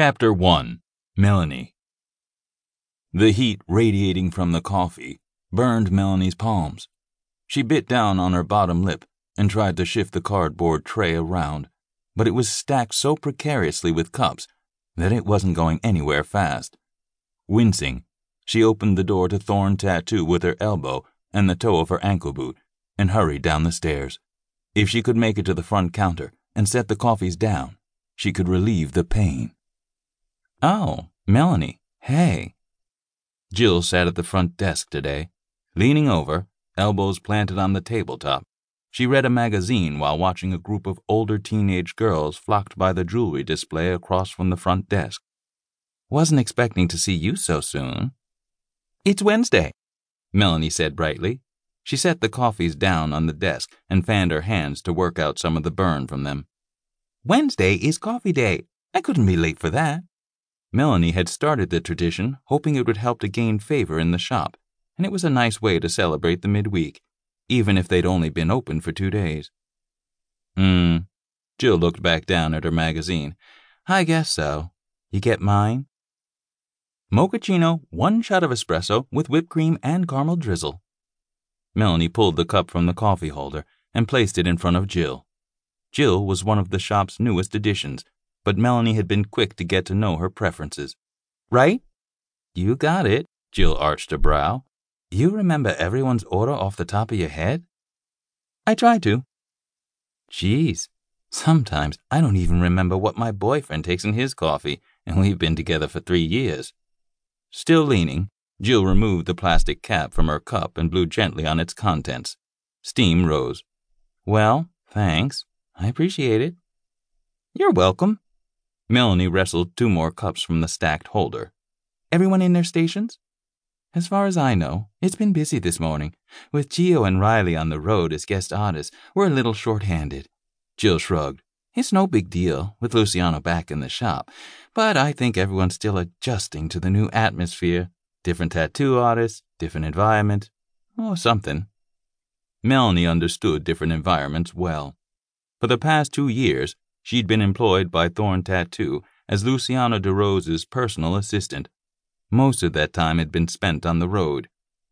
Chapter 1 Melanie The heat radiating from the coffee burned Melanie's palms. She bit down on her bottom lip and tried to shift the cardboard tray around, but it was stacked so precariously with cups that it wasn't going anywhere fast. Wincing, she opened the door to Thorn Tattoo with her elbow and the toe of her ankle boot and hurried down the stairs. If she could make it to the front counter and set the coffees down, she could relieve the pain. Oh, Melanie, hey. Jill sat at the front desk today. Leaning over, elbows planted on the tabletop, she read a magazine while watching a group of older teenage girls flocked by the jewelry display across from the front desk. Wasn't expecting to see you so soon. It's Wednesday, Melanie said brightly. She set the coffees down on the desk and fanned her hands to work out some of the burn from them. Wednesday is coffee day. I couldn't be late for that. Melanie had started the tradition hoping it would help to gain favor in the shop, and it was a nice way to celebrate the midweek, even if they'd only been open for two days. Hmm. Jill looked back down at her magazine. I guess so. You get mine? Mochaccino, one shot of espresso with whipped cream and caramel drizzle. Melanie pulled the cup from the coffee holder and placed it in front of Jill. Jill was one of the shop's newest additions, but Melanie had been quick to get to know her preferences. Right? You got it, Jill arched a brow. You remember everyone's order off the top of your head? I try to. Geez, sometimes I don't even remember what my boyfriend takes in his coffee, and we've been together for three years. Still leaning, Jill removed the plastic cap from her cup and blew gently on its contents. Steam rose. Well, thanks. I appreciate it. You're welcome. Melanie wrestled two more cups from the stacked holder. Everyone in their stations? As far as I know, it's been busy this morning. With Geo and Riley on the road as guest artists, we're a little short-handed. Jill shrugged. It's no big deal, with Luciano back in the shop, but I think everyone's still adjusting to the new atmosphere. Different tattoo artists, different environment, or something. Melanie understood different environments well. For the past two years, She'd been employed by Thorn Tattoo as Luciano DeRose's personal assistant. Most of that time had been spent on the road.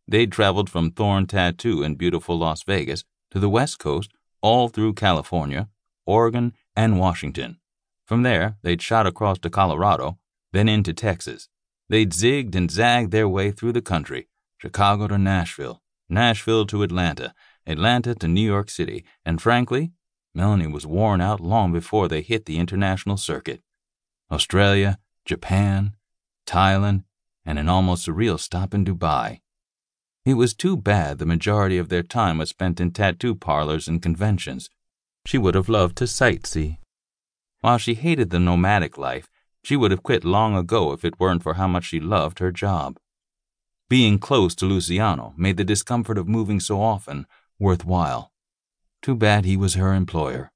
They'd traveled from Thorn Tattoo in beautiful Las Vegas to the West Coast, all through California, Oregon, and Washington. From there, they'd shot across to Colorado, then into Texas. They'd zigged and zagged their way through the country Chicago to Nashville, Nashville to Atlanta, Atlanta to New York City, and frankly, Melanie was worn out long before they hit the international circuit. Australia, Japan, Thailand, and an almost surreal stop in Dubai. It was too bad the majority of their time was spent in tattoo parlors and conventions. She would have loved to sightsee. While she hated the nomadic life, she would have quit long ago if it weren't for how much she loved her job. Being close to Luciano made the discomfort of moving so often worthwhile. Too bad he was her employer.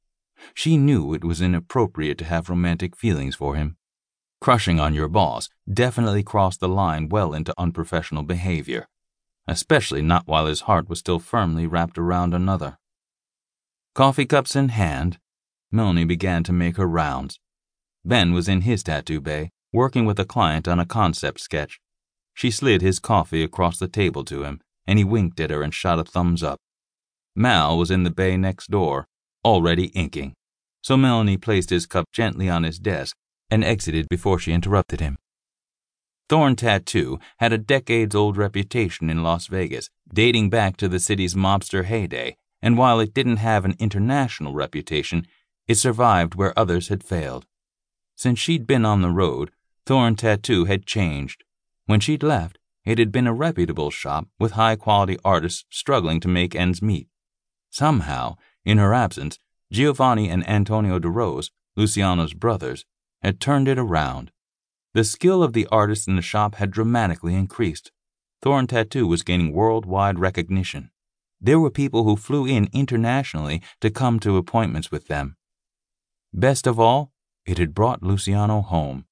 She knew it was inappropriate to have romantic feelings for him. Crushing on your boss definitely crossed the line well into unprofessional behavior, especially not while his heart was still firmly wrapped around another. Coffee cups in hand, Melanie began to make her rounds. Ben was in his tattoo bay, working with a client on a concept sketch. She slid his coffee across the table to him, and he winked at her and shot a thumbs up. Mal was in the bay next door, already inking, so Melanie placed his cup gently on his desk and exited before she interrupted him. Thorn Tattoo had a decades old reputation in Las Vegas, dating back to the city's mobster heyday, and while it didn't have an international reputation, it survived where others had failed. Since she'd been on the road, Thorn Tattoo had changed. When she'd left, it had been a reputable shop with high quality artists struggling to make ends meet. Somehow, in her absence, Giovanni and Antonio DeRose, Luciano's brothers, had turned it around. The skill of the artists in the shop had dramatically increased. Thorn Tattoo was gaining worldwide recognition. There were people who flew in internationally to come to appointments with them. Best of all, it had brought Luciano home.